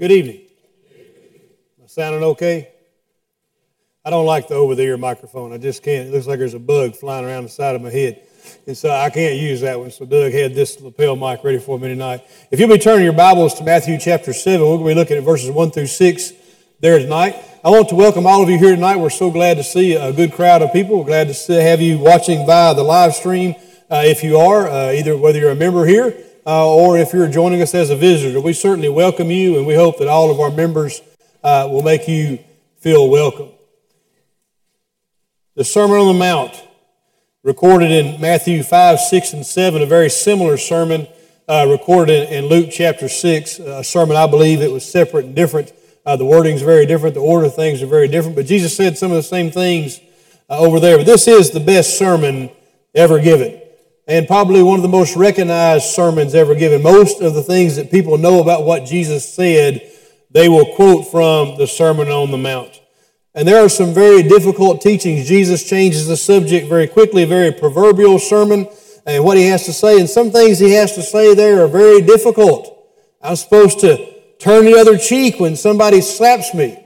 Good evening. Am I sounding okay? I don't like the over the ear microphone. I just can't. It looks like there's a bug flying around the side of my head. And so I can't use that one. So Doug had this lapel mic ready for me tonight. If you'll be turning your Bibles to Matthew chapter 7, we're going to be looking at verses 1 through 6 there tonight. I want to welcome all of you here tonight. We're so glad to see a good crowd of people. We're glad to have you watching via the live stream. Uh, if you are, uh, either whether you're a member here uh, or if you're joining us as a visitor, we certainly welcome you and we hope that all of our members uh, will make you feel welcome. The Sermon on the Mount, recorded in Matthew 5, 6, and 7, a very similar sermon uh, recorded in, Luke chapter 6, a sermon I believe it was separate and different. Uh, the wording's very different, the order of things are very different, but Jesus said some of the same things uh, over there. But this is the best sermon ever given, and probably one of the most recognized sermons ever given. Most of the things that people know about what Jesus said, they will quote from the Sermon on the Mount. And there are some very difficult teachings. Jesus changes the subject very quickly, a very proverbial sermon, and what he has to say. And some things he has to say there are very difficult. I'm supposed to turn the other cheek when somebody slaps me.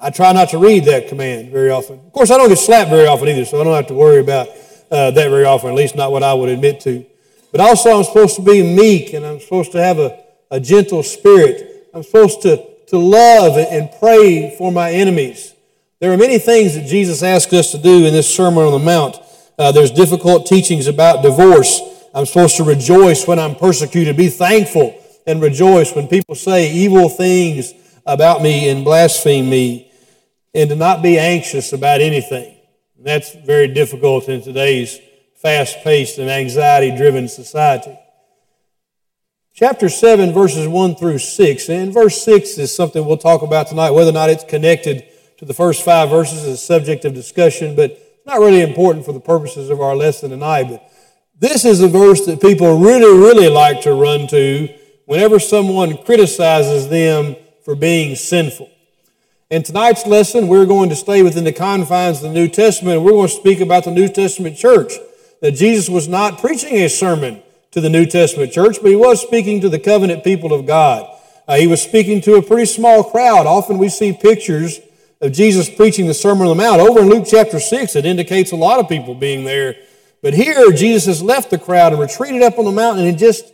I try not to read that command very often. Of course, I don't get slapped very often either, so I don't have to worry about uh, that very often, at least not what I would admit to. But also, I'm supposed to be meek and I'm supposed to have a, a gentle spirit. I'm supposed to to love and pray for my enemies. There are many things that Jesus asked us to do in this Sermon on the Mount. Uh, there's difficult teachings about divorce. I'm supposed to rejoice when I'm persecuted, be thankful and rejoice when people say evil things about me and blaspheme me, and to not be anxious about anything. That's very difficult in today's fast paced and anxiety driven society. Chapter 7, verses 1 through 6. And verse 6 is something we'll talk about tonight. Whether or not it's connected to the first five verses is a subject of discussion, but it's not really important for the purposes of our lesson tonight. But this is a verse that people really, really like to run to whenever someone criticizes them for being sinful. In tonight's lesson, we're going to stay within the confines of the New Testament. We're going to speak about the New Testament church. That Jesus was not preaching a sermon to the New Testament church, but he was speaking to the covenant people of God. Uh, he was speaking to a pretty small crowd. Often we see pictures of Jesus preaching the Sermon on the Mount. Over in Luke chapter 6, it indicates a lot of people being there. But here, Jesus has left the crowd and retreated up on the mountain, and just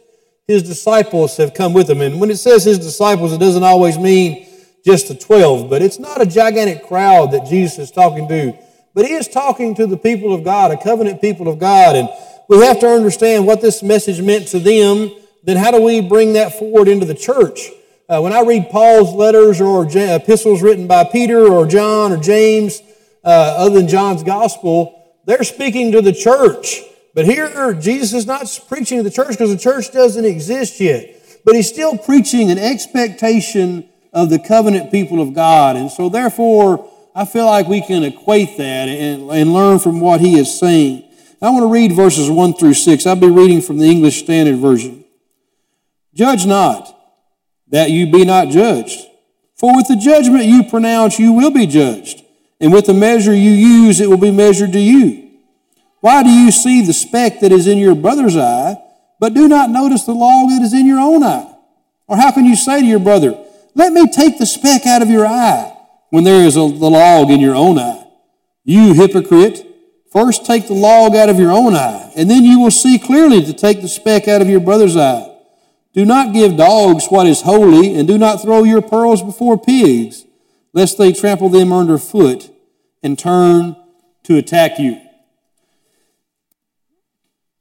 his disciples have come with him. And when it says his disciples, it doesn't always mean just the 12, but it's not a gigantic crowd that Jesus is talking to. But he is talking to the people of God, a covenant people of God. And we have to understand what this message meant to them. Then how do we bring that forward into the church? Uh, when I read Paul's letters or epistles written by Peter or John or James, uh, other than John's gospel, they're speaking to the church. But here, Jesus is not preaching to the church because the church doesn't exist yet. But he's still preaching an expectation of the covenant people of God. And so, therefore, I feel like we can equate that and, and learn from what he is saying. I want to read verses 1 through 6. I'll be reading from the English Standard Version. Judge not, that you be not judged. For with the judgment you pronounce, you will be judged. And with the measure you use, it will be measured to you. Why do you see the speck that is in your brother's eye, but do not notice the log that is in your own eye? Or how can you say to your brother, Let me take the speck out of your eye, when there is a, the log in your own eye? You hypocrite! First take the log out of your own eye, and then you will see clearly to take the speck out of your brother's eye. Do not give dogs what is holy, and do not throw your pearls before pigs, lest they trample them underfoot and turn to attack you.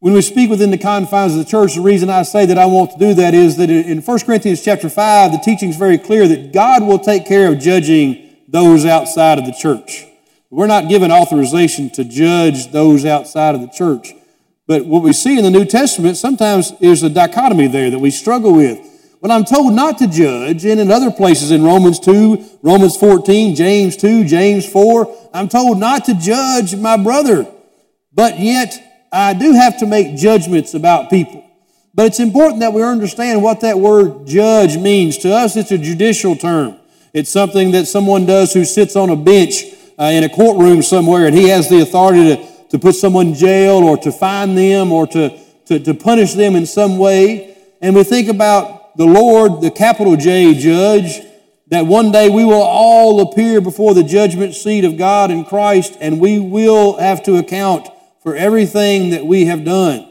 When we speak within the confines of the church, the reason I say that I want to do that is that in 1 Corinthians chapter 5, the teaching is very clear that God will take care of judging those outside of the church. We're not given authorization to judge those outside of the church. But what we see in the New Testament, sometimes is a dichotomy there that we struggle with. When I'm told not to judge, and in other places in Romans 2, Romans 14, James 2, James 4, I'm told not to judge my brother. But yet, I do have to make judgments about people. But it's important that we understand what that word judge means. To us, it's a judicial term. It's something that someone does who sits on a bench uh, in a courtroom somewhere and he has the authority to, to put someone in jail or to fine them or to, to, to punish them in some way. And we think about the Lord, the capital J judge, that one day we will all appear before the judgment seat of God in Christ and we will have to account for everything that we have done.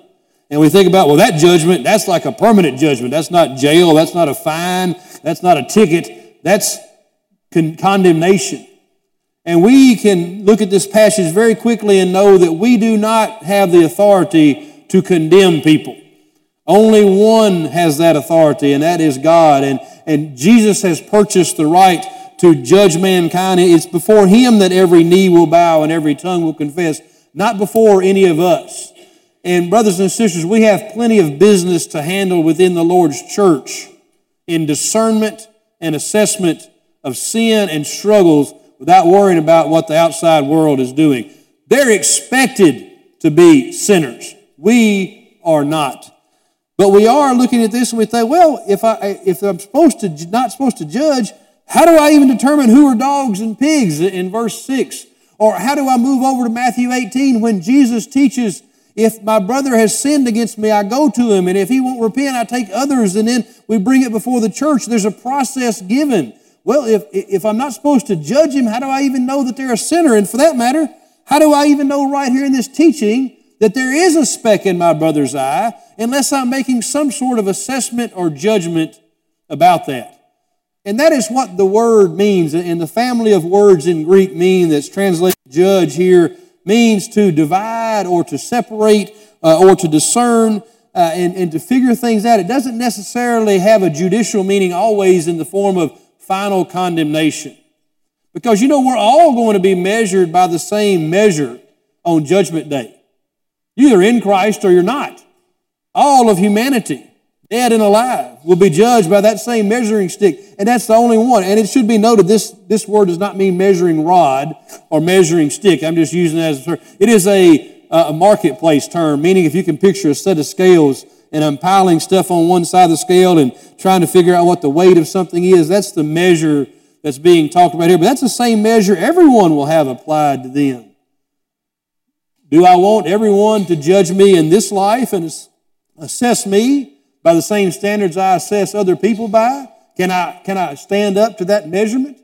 And we think about, well, that judgment, that's like a permanent judgment. That's not jail. That's not a fine. That's not a ticket. That's con- condemnation. And we can look at this passage very quickly and know that we do not have the authority to condemn people. Only one has that authority, and that is God. And, and Jesus has purchased the right to judge mankind. It's before Him that every knee will bow and every tongue will confess, not before any of us. And, brothers and sisters, we have plenty of business to handle within the Lord's church in discernment and assessment of sin and struggles without worrying about what the outside world is doing. They're expected to be sinners. We are not. But we are looking at this and we think, well, if, I, if I'm supposed to, not supposed to judge, how do I even determine who are dogs and pigs in verse 6? Or how do I move over to Matthew 18 when Jesus teaches, if my brother has sinned against me, I go to him, and if he won't repent, I take others, and then we bring it before the church. There's a process given. Well, if, if I'm not supposed to judge him, how do I even know that they're a sinner? And for that matter, how do I even know right here in this teaching that there is a speck in my brother's eye unless I'm making some sort of assessment or judgment about that. And that is what the word means. And the family of words in Greek mean that's translated judge here means to divide or to separate uh, or to discern uh, and, and to figure things out. It doesn't necessarily have a judicial meaning always in the form of final condemnation. Because you know, we're all going to be measured by the same measure on Judgment Day. You're either in Christ or you're not. All of humanity, dead and alive, will be judged by that same measuring stick. And that's the only one. And it should be noted this, this word does not mean measuring rod or measuring stick. I'm just using it as a term. It is a, a marketplace term, meaning if you can picture a set of scales and I'm piling stuff on one side of the scale and trying to figure out what the weight of something is, that's the measure that's being talked about here. But that's the same measure everyone will have applied to them. Do I want everyone to judge me in this life and assess me by the same standards I assess other people by? Can I, can I stand up to that measurement?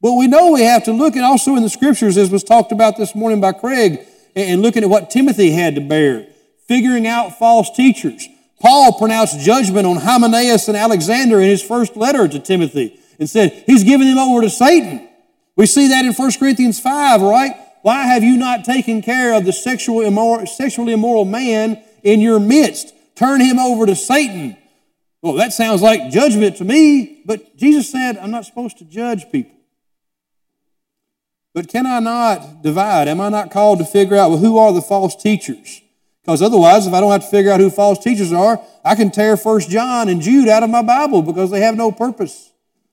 Well, we know we have to look at also in the scriptures, as was talked about this morning by Craig, and looking at what Timothy had to bear, figuring out false teachers. Paul pronounced judgment on Hymenaeus and Alexander in his first letter to Timothy and said, He's giving them over to Satan. We see that in 1 Corinthians 5, right? Why have you not taken care of the sexual immoral, sexually immoral man in your midst? Turn him over to Satan. Well, that sounds like judgment to me, but Jesus said, I'm not supposed to judge people. But can I not divide? Am I not called to figure out, well, who are the false teachers? Because otherwise, if I don't have to figure out who false teachers are, I can tear First John and Jude out of my Bible because they have no purpose.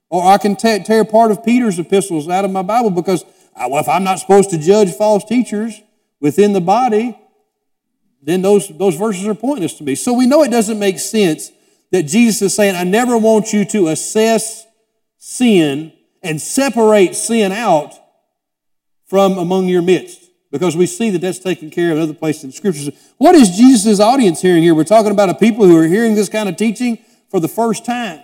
Or I can tear part of Peter's epistles out of my Bible because well, if I'm not supposed to judge false teachers within the body, then those, those verses are pointless to me. So we know it doesn't make sense that Jesus is saying, I never want you to assess sin and separate sin out from among your midst. Because we see that that's taken care of in other places in the scriptures. What is Jesus' audience hearing here? We're talking about a people who are hearing this kind of teaching for the first time.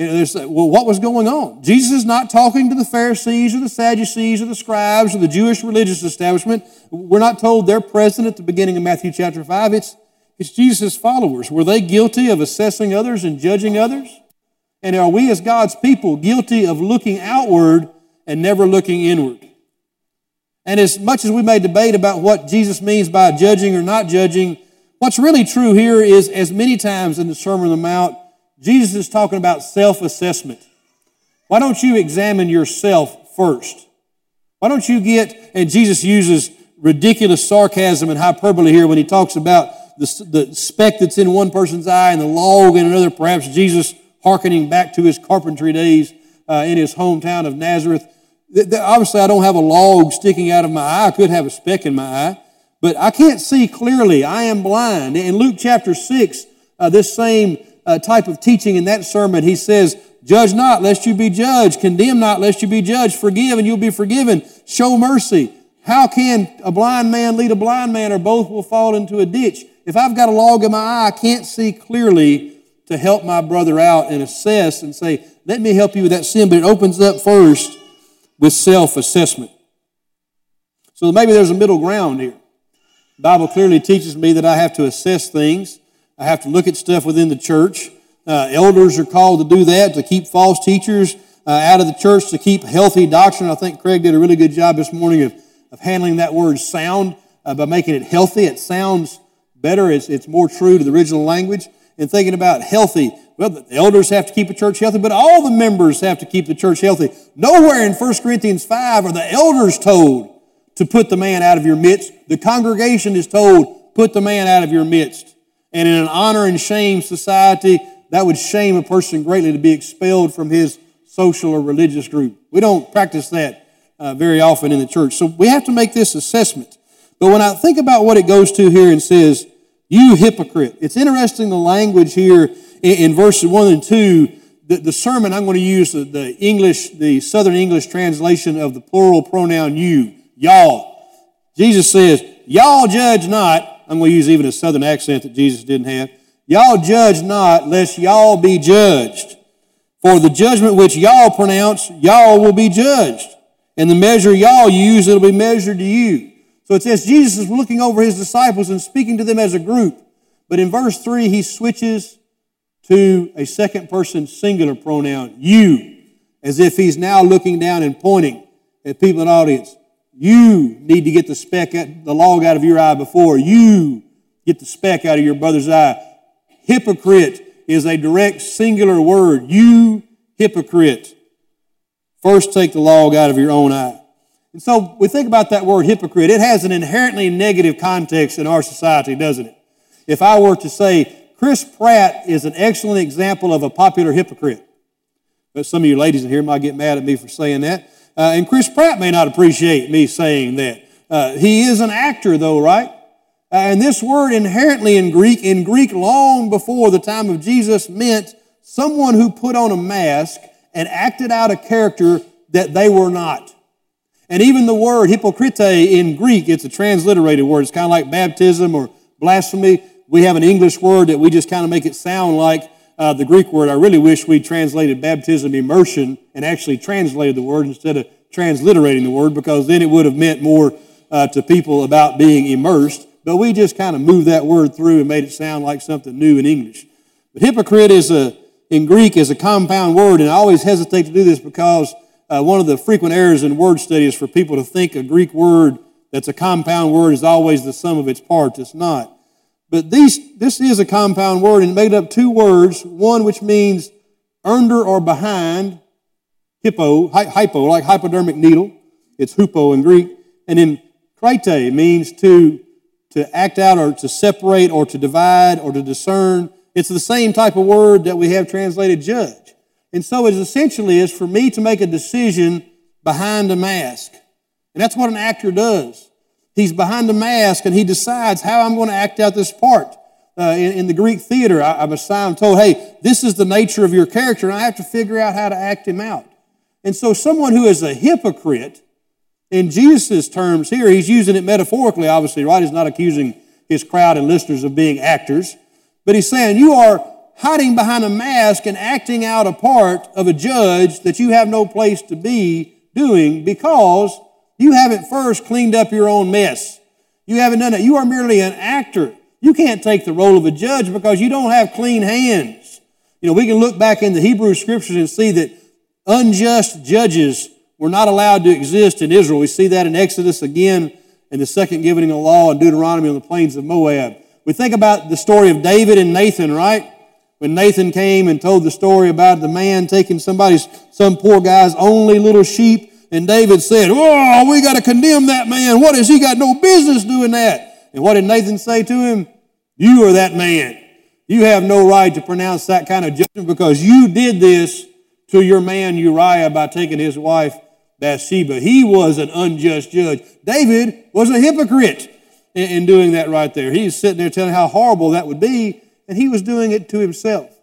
And well, what was going on? Jesus is not talking to the Pharisees or the Sadducees or the scribes or the Jewish religious establishment. We're not told they're present at the beginning of Matthew chapter 5. It's, it's Jesus' followers. Were they guilty of assessing others and judging others? And are we as God's people guilty of looking outward and never looking inward? And as much as we may debate about what Jesus means by judging or not judging, what's really true here is as many times in the Sermon on the Mount, Jesus is talking about self assessment. Why don't you examine yourself first? Why don't you get, and Jesus uses ridiculous sarcasm and hyperbole here when he talks about the, the speck that's in one person's eye and the log in another, perhaps Jesus hearkening back to his carpentry days uh, in his hometown of Nazareth. Obviously, I don't have a log sticking out of my eye. I could have a speck in my eye, but I can't see clearly. I am blind. In Luke chapter 6, uh, this same uh, type of teaching in that sermon. He says, Judge not, lest you be judged. Condemn not, lest you be judged. Forgive, and you'll be forgiven. Show mercy. How can a blind man lead a blind man, or both will fall into a ditch? If I've got a log in my eye, I can't see clearly to help my brother out and assess and say, let me help you with that sin. But it opens up first with self assessment. So maybe there's a middle ground here. The Bible clearly teaches me that I have to assess things. I have to look at stuff within the church. Uh, elders are called to do that, to keep false teachers uh, out of the church, to keep healthy doctrine. I think Craig did a really good job this morning of, of handling that word sound uh, by making it healthy. It sounds better, it's, it's more true to the original language. And thinking about healthy, well, the elders have to keep a church healthy, but all the members have to keep the church healthy. Nowhere in 1 Corinthians 5 are the elders told to put the man out of your midst. The congregation is told, put the man out of your midst. And in an honor and shame society, that would shame a person greatly to be expelled from his social or religious group. We don't practice that uh, very often in the church. So we have to make this assessment. But when I think about what it goes to here and says, you hypocrite, it's interesting the language here in, in verses 1 and 2. The, the, sermon, I'm going to use the, the English, the Southern English translation of the plural pronoun you, y'all. Jesus says, y'all judge not. I'm going to use even a Southern accent that Jesus didn't have. Y'all judge not, lest y'all be judged. For the judgment which y'all pronounce, y'all will be judged. And the measure y'all use, it'll be measured to you. So it says Jesus is looking over his disciples and speaking to them as a group. But in verse 3, he switches to a second person singular pronoun, you, as if he's now looking down and pointing at people in the audience. You need to get the speck, the log out of your eye before you get the speck out of your brother's eye. Hypocrite is a direct singular word. You hypocrite. First take the log out of your own eye. And so we think about that word hypocrite. It has an inherently negative context in our society, doesn't it? If I were to say, Chris Pratt is an excellent example of a popular hypocrite. But some of you ladies in here might get mad at me for saying that. Uh, and Chris Pratt may not appreciate me saying that. Uh, he is an actor, though, right? Uh, and this word inherently in Greek, in Greek long before the time of Jesus, meant someone who put on a mask and acted out a character that they were not. And even the word hypocrite in Greek, it's a transliterated word. It's kind of like baptism or blasphemy. We have an English word that we just kind of make it sound like uh, the Greek word. I really wish we translated baptism immersion and actually translated the word instead of transliterating the word because then it would have meant more uh, to people about being immersed. But we just kind of moved that word through and made it sound like something new in English. But hypocrite is a, in Greek is a compound word, and I always hesitate to do this because uh, one of the frequent errors in word study is for people to think a Greek word that's a compound word is always the sum of its parts. It's not. But these, this is a compound word and it made up two words, one which means under or behind, hippo, hypo, like hypodermic needle. It's hupo in Greek. And then krite means to, to act out or to separate or to divide or to discern. It's the same type of word that we have translated judge. And so it essentially is for me to make a decision behind a mask. And that's what an actor does. He's behind a mask and he decides how I'm going to act out this part. Uh, in, in, the Greek theater, I, I'm assigned, told, hey, this is the nature of your character, and I have to figure out how to act him out. And so, someone who is a hypocrite, in Jesus' terms here, he's using it metaphorically, obviously, right? He's not accusing his crowd and listeners of being actors, but he's saying, you are hiding behind a mask and acting out a part of a judge that you have no place to be doing because you haven't first cleaned up your own mess. You haven't done that. You are merely an actor. You can't take the role of a judge because you don't have clean hands. You know, we can look back in the Hebrew scriptures and see that unjust judges were not allowed to exist in Israel. We see that in Exodus again in the second giving of law in Deuteronomy on the plains of Moab. We think about the story of David and Nathan, right? when Nathan came and told the story about the man taking somebody's, some poor guy's only little sheep, and David said, Oh, we got to condemn that man. What has he got no business doing that? And what did Nathan say to him? You are that man. You have no right to pronounce that kind of judgment because you did this to your man Uriah by taking his wife Bathsheba. He was an unjust judge. David was a hypocrite in, in doing that right there. He's sitting there telling how horrible that would be and he was doing it to himself.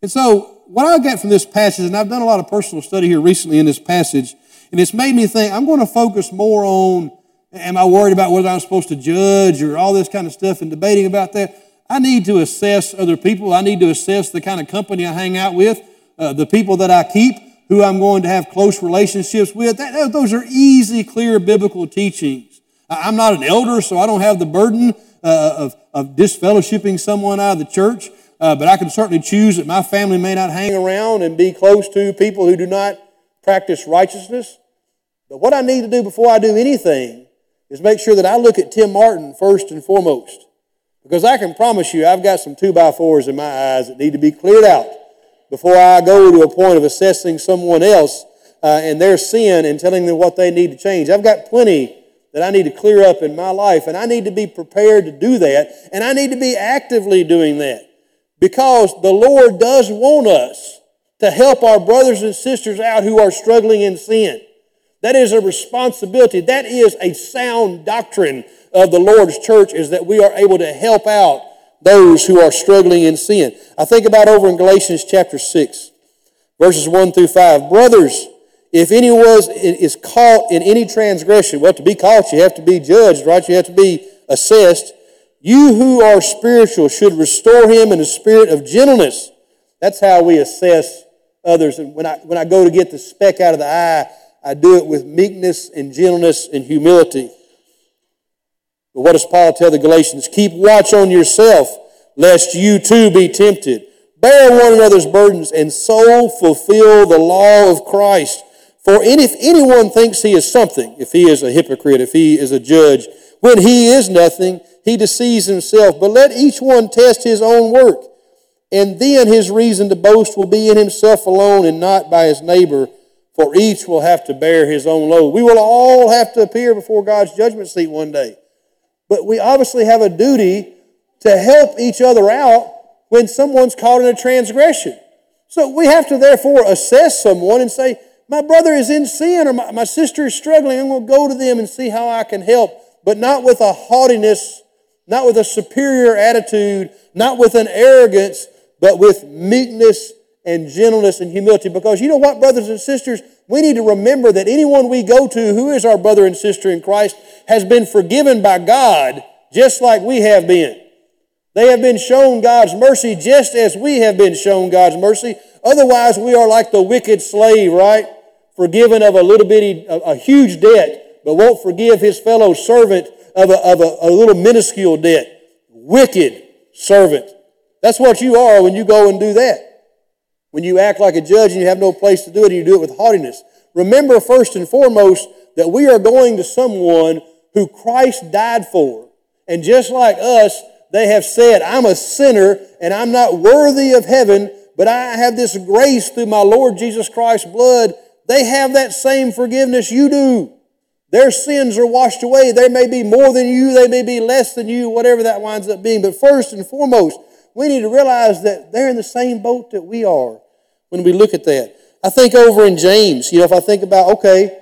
And so, what I get from this passage, and I've done a lot of personal study here recently in this passage, and it's made me think I'm going to focus more on am I worried about whether I'm supposed to judge or all this kind of stuff and debating about that? I need to assess other people. I need to assess the kind of company I hang out with, uh, the people that I keep, who I'm going to have close relationships with. That, those are easy, clear biblical teachings. I'm not an elder, so I don't have the burden uh, of, of disfellowshipping someone out of the church. Uh, but I can certainly choose that my family may not hang around and be close to people who do not practice righteousness. But what I need to do before I do anything is make sure that I look at Tim Martin first and foremost. Because I can promise you, I've got some two by fours in my eyes that need to be cleared out before I go to a point of assessing someone else uh, and their sin and telling them what they need to change. I've got plenty that I need to clear up in my life, and I need to be prepared to do that, and I need to be actively doing that. Because the Lord does want us to help our brothers and sisters out who are struggling in sin. That is a responsibility. That is a sound doctrine of the Lord's church is that we are able to help out those who are struggling in sin. I think about over in Galatians chapter 6, verses 1 through 5. Brothers, if anyone is caught in any transgression, well, to be caught, you have to be judged, right? You have to be assessed. You who are spiritual should restore him in a spirit of gentleness. That's how we assess others. And when I, when I go to get the speck out of the eye, I do it with meekness and gentleness and humility. But what does Paul tell the Galatians? Keep watch on yourself, lest you too be tempted. Bear one another's burdens and so fulfill the law of Christ. For if anyone thinks he is something, if he is a hypocrite, if he is a judge, when he is nothing, he deceives himself. But let each one test his own work, and then his reason to boast will be in himself alone and not by his neighbor, for each will have to bear his own load. We will all have to appear before God's judgment seat one day. But we obviously have a duty to help each other out when someone's caught in a transgression. So we have to therefore assess someone and say, my brother is in sin or my, my sister is struggling. I'm going to go to them and see how I can help, but not with a haughtiness not with a superior attitude, not with an arrogance, but with meekness and gentleness and humility. Because you know what, brothers and sisters? We need to remember that anyone we go to who is our brother and sister in Christ has been forgiven by God just like we have been. They have been shown God's mercy just as we have been shown God's mercy. Otherwise, we are like the wicked slave, right? Forgiven of a little bitty, a, a huge debt, but won't forgive his fellow servant of a, of a, a little minuscule debt. Wicked servant. That's what you are when you go and do that. When you act like a judge and you have no place to do it and you do it with haughtiness. Remember first and foremost that we are going to someone who Christ died for. And just like us, they have said, I'm a sinner and I'm not worthy of heaven, but I have this grace through my Lord Jesus Christ's blood. They have that same forgiveness you do. Their sins are washed away. They may be more than you, they may be less than you, whatever that winds up being. But first and foremost, we need to realize that they're in the same boat that we are when we look at that. I think over in James, you know, if I think about, okay,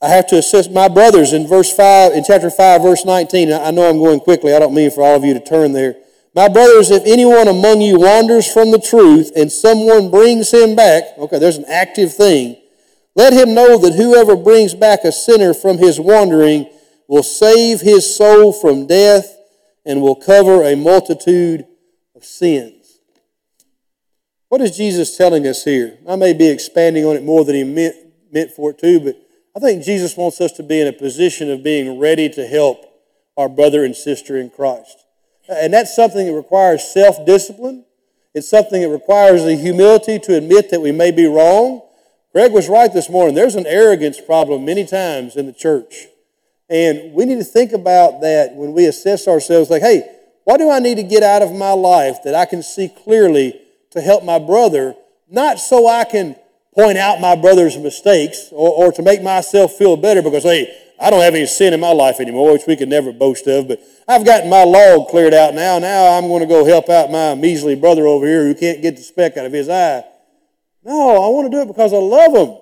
I have to assist my brothers in verse 5, in chapter 5, verse 19. I know I'm going quickly. I don't mean for all of you to turn there. My brothers, if anyone among you wanders from the truth and someone brings him back, okay, there's an active thing. Let him know that whoever brings back a sinner from his wandering will save his soul from death and will cover a multitude of sins. What is Jesus telling us here? I may be expanding on it more than he meant, meant for it to, but I think Jesus wants us to be in a position of being ready to help our brother and sister in Christ. And that's something that requires self discipline. It's something that requires the humility to admit that we may be wrong Greg was right this morning. There's an arrogance problem many times in the church. And we need to think about that when we assess ourselves like, hey, what do I need to get out of my life that I can see clearly to help my brother, not so I can point out my brother's mistakes or, or to make myself feel better because, hey, I don't have any sin in my life anymore, which we could never boast of, but I've gotten my log cleared out now. Now I'm going to go help out my measly brother over here who can't get the speck out of his eye. No, I want to do it because I love them.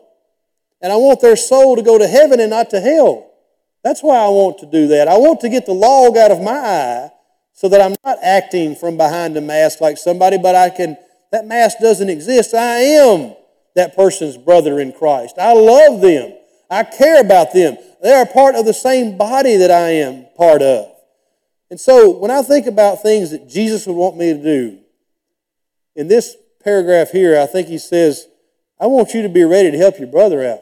And I want their soul to go to heaven and not to hell. That's why I want to do that. I want to get the log out of my eye so that I'm not acting from behind a mask like somebody, but I can, that mask doesn't exist. I am that person's brother in Christ. I love them. I care about them. They are part of the same body that I am part of. And so when I think about things that Jesus would want me to do, in this paragraph here, I think he says, I want you to be ready to help your brother out.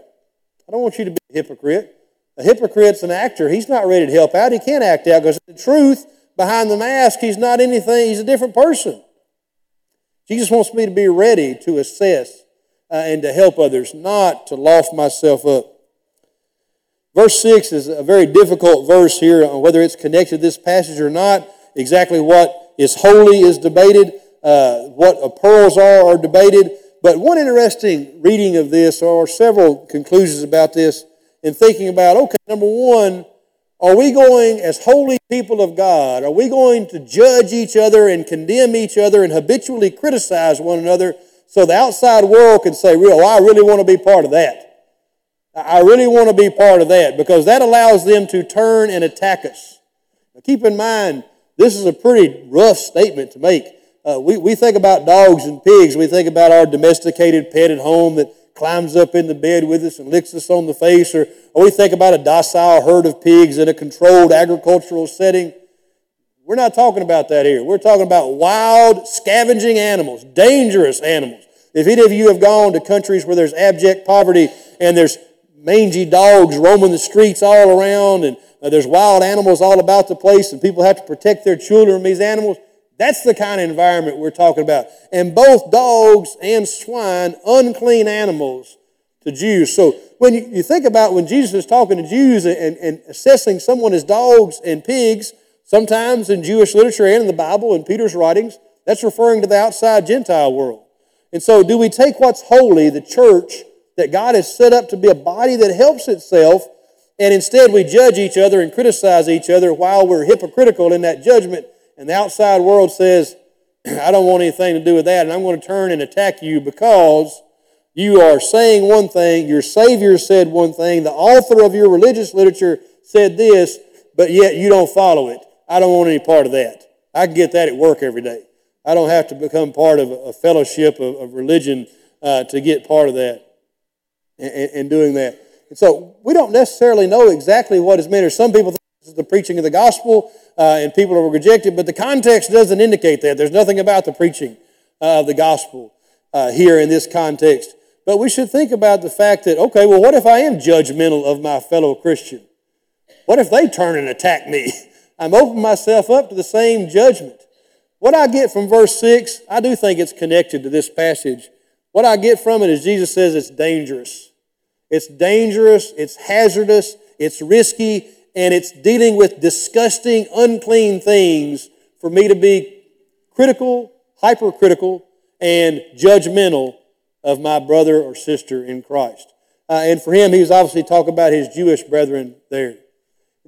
I don't want you to be a hypocrite. A hypocrite's an actor. He's not ready to help out. He can't act out because the truth behind the mask, he's not anything. He's a different person. Jesus wants me to be ready to assess uh, and to help others, not to loft myself up. Verse 6 is a very difficult verse here, on whether it's connected to this passage or not. Exactly what is holy is debated, uh, what pearls are are debated. But one interesting reading of this, or several conclusions about this, in thinking about okay, number one, are we going, as holy people of God, are we going to judge each other and condemn each other and habitually criticize one another so the outside world can say, well, I really want to be part of that? I really want to be part of that because that allows them to turn and attack us. Now, keep in mind, this is a pretty rough statement to make. Uh, we, we think about dogs and pigs. We think about our domesticated pet at home that climbs up in the bed with us and licks us on the face. Or, or we think about a docile herd of pigs in a controlled agricultural setting. We're not talking about that here. We're talking about wild, scavenging animals, dangerous animals. If any of you have gone to countries where there's abject poverty and there's mangy dogs roaming the streets all around, and uh, there's wild animals all about the place, and people have to protect their children from these animals. That's the kind of environment we're talking about. And both dogs and swine, unclean animals to Jews. So when you, think about when Jesus is talking to Jews and, and assessing someone as dogs and pigs, sometimes in Jewish literature and in the Bible and Peter's writings, that's referring to the outside Gentile world. And so, do we take what's holy, the church, that God has set up to be a body that helps itself, and instead we judge each other and criticize each other while we're hypocritical in that judgment, and the outside world says, I don't want anything to do with that, and I'm going to turn and attack you because you are saying one thing, your Savior said one thing, the author of your religious literature said this, but yet you don't follow it. I don't want any part of that. I can get that at work every day. I don't have to become part of a fellowship of, of religion uh, to get part of that and doing that. And so we don't necessarily know exactly what is meant. There's some people think is the preaching of the gospel, uh, and people will rejected, but the context doesn't indicate that. There's nothing about the preaching uh, of the gospel uh, here in this context. But we should think about the fact that, okay, well, what if I am judgmental of my fellow Christian? What if they turn and attack me? I'm opening myself up to the same judgment. What I get from verse 6, I do think it's connected to this passage what I get from it is Jesus says it's dangerous. It's dangerous, it's hazardous, it's risky, and it's dealing with disgusting, unclean things for me to be critical, hypercritical, and judgmental of my brother or sister in Christ. Uh, and for him, he was obviously talking about his Jewish brethren there.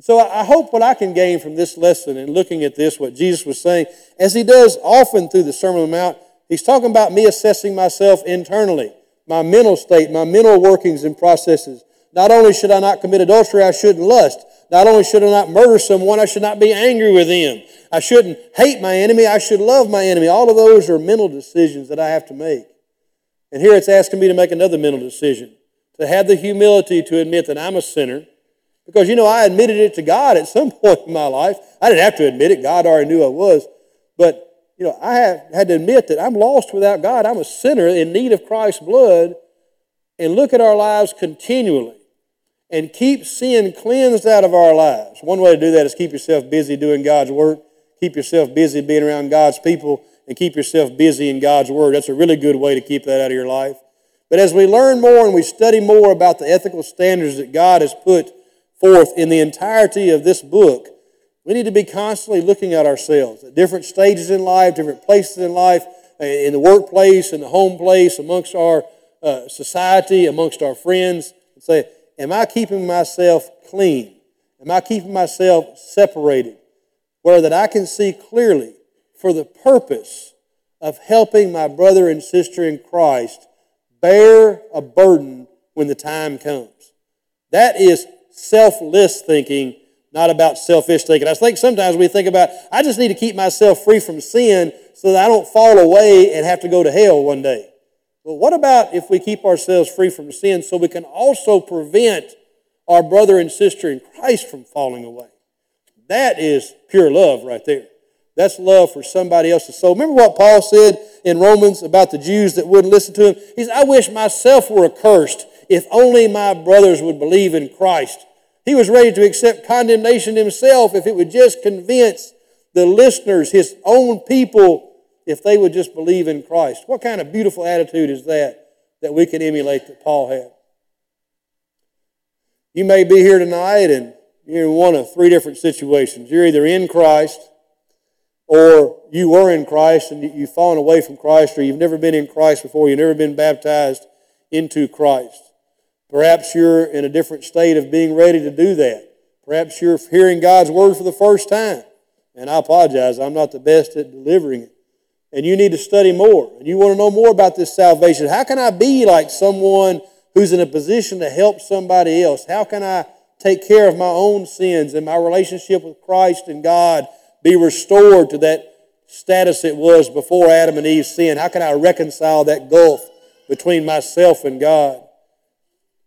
So I hope what I can gain from this lesson and looking at this, what Jesus was saying, as he does often through the Sermon on the Mount, He's talking about me assessing myself internally, my mental state, my mental workings and processes. Not only should I not commit adultery, I shouldn't lust. Not only should I not murder someone, I should not be angry with them. I shouldn't hate my enemy, I should love my enemy. All of those are mental decisions that I have to make. And here it's asking me to make another mental decision to have the humility to admit that I'm a sinner. Because, you know, I admitted it to God at some point in my life. I didn't have to admit it, God already knew I was. But you know, I have had to admit that I'm lost without God. I'm a sinner in need of Christ's blood. And look at our lives continually and keep sin cleansed out of our lives. One way to do that is keep yourself busy doing God's work, keep yourself busy being around God's people, and keep yourself busy in God's Word. That's a really good way to keep that out of your life. But as we learn more and we study more about the ethical standards that God has put forth in the entirety of this book, we need to be constantly looking at ourselves at different stages in life, different places in life, uh, in the workplace, in the home place, amongst our uh, society, amongst our friends, and say, Am I keeping myself clean? Am I keeping myself separated? Where that I can see clearly for the purpose of helping my brother and sister in Christ bear a burden when the time comes. That is selfless thinking not about selfish thinking. I think sometimes we think about, I just need to keep myself free from sin so that I don't fall away and have to go to hell one day. Well, what about if we keep ourselves free from sin so we can also prevent our brother and sister in Christ from falling away? That is pure love right there. That's love for somebody else's soul. Remember what Paul said in Romans about the Jews that wouldn't listen to him? He said, I wish myself were accursed if only my brothers would believe in Christ. He was ready to accept condemnation himself if it would just convince the listeners, his own people, if they would just believe in Christ. What kind of beautiful attitude is that that we can emulate that Paul had? You may be here tonight and you're in one of three different situations. You're either in Christ, or you were in Christ and you've fallen away from Christ, or you've never been in Christ before, you've never been baptized into Christ. Perhaps you're in a different state of being ready to do that. Perhaps you're hearing God's word for the first time. And I apologize, I'm not the best at delivering it. And you need to study more. And you want to know more about this salvation. How can I be like someone who's in a position to help somebody else? How can I take care of my own sins and my relationship with Christ and God be restored to that status it was before Adam and Eve sinned? How can I reconcile that gulf between myself and God?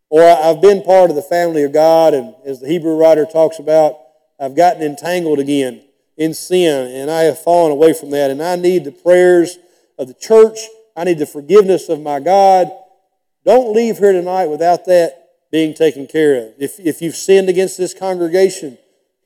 Or I've been part of the family of God, and as the Hebrew writer talks about, I've gotten entangled again in sin, and I have fallen away from that. And I need the prayers of the church. I need the forgiveness of my God. Don't leave here tonight without that being taken care of. If, if you've sinned against this congregation,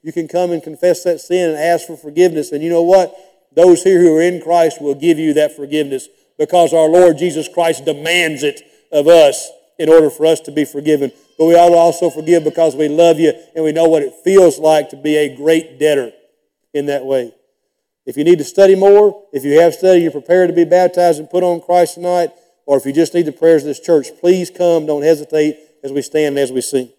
you can come and confess that sin and ask for forgiveness. And you know what? Those here who are in Christ will give you that forgiveness because our Lord Jesus Christ demands it of us in order for us to be forgiven. But we ought to also forgive because we love you and we know what it feels like to be a great debtor in that way. If you need to study more, if you have studied, you're prepared to be baptized and put on Christ tonight, or if you just need the prayers of this church, please come. Don't hesitate as we stand and as we sing.